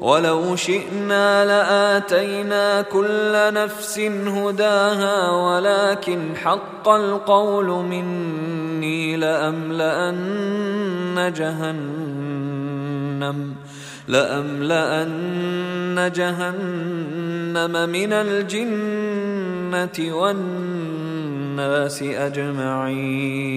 ولو شئنا لآتينا كل نفس هداها ولكن حق القول مني لأملأن جهنم لأملأن جهنم من الجنة والناس أجمعين.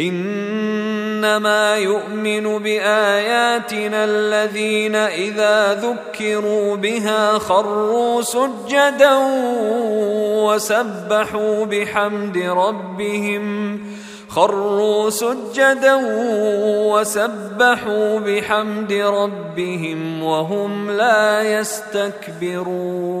إنما يؤمن بآياتنا الذين إذا ذكروا بها خروا سجدا وسبحوا بحمد ربهم خروا سجدا وسبحوا بحمد ربهم وهم لا يستكبرون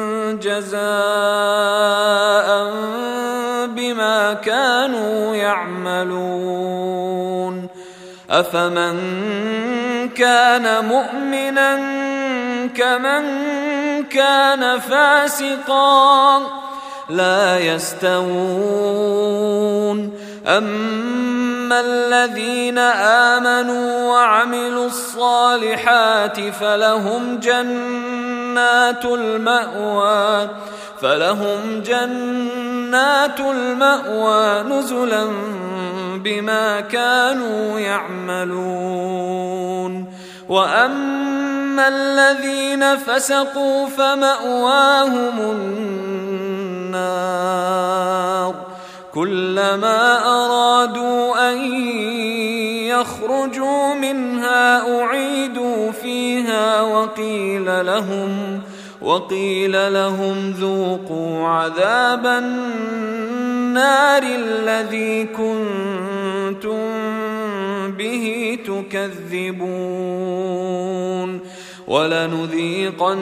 جزاء بما كانوا يعملون. افمن كان مؤمنا كمن كان فاسقا لا يستوون. اما الذين امنوا وعملوا الصالحات فلهم جنات المأوى فلهم جنات المأوى نزلا بما كانوا يعملون. وأما الذين فسقوا فمأواهم النار كلما أرادوا أن يخرجوا منها أعيدوا فيها وقيل لهم وقيل لهم ذوقوا عذاب النار الذي كنتم به تكذبون. ولنذيقنهم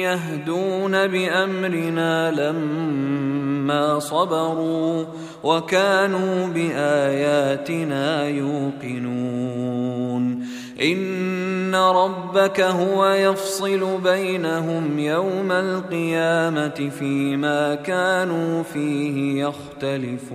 يهدون بأمرنا لما صبروا وكانوا بآياتنا يوقنون. إن ربك هو يفصل بينهم يوم القيامة فيما كانوا فيه يختلفون.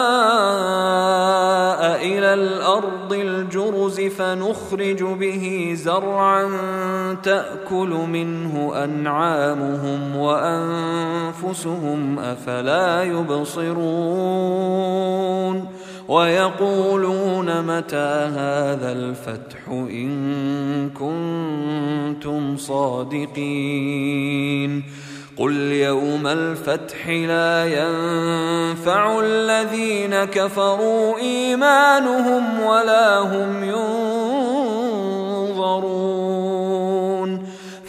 فنخرج به زرعا تأكل منه أنعامهم وأنفسهم أفلا يبصرون ويقولون متى هذا الفتح إن كنتم صادقين قل يوم الفتح لا ينفع الذين كفروا إيمانهم ولا هم ينظرون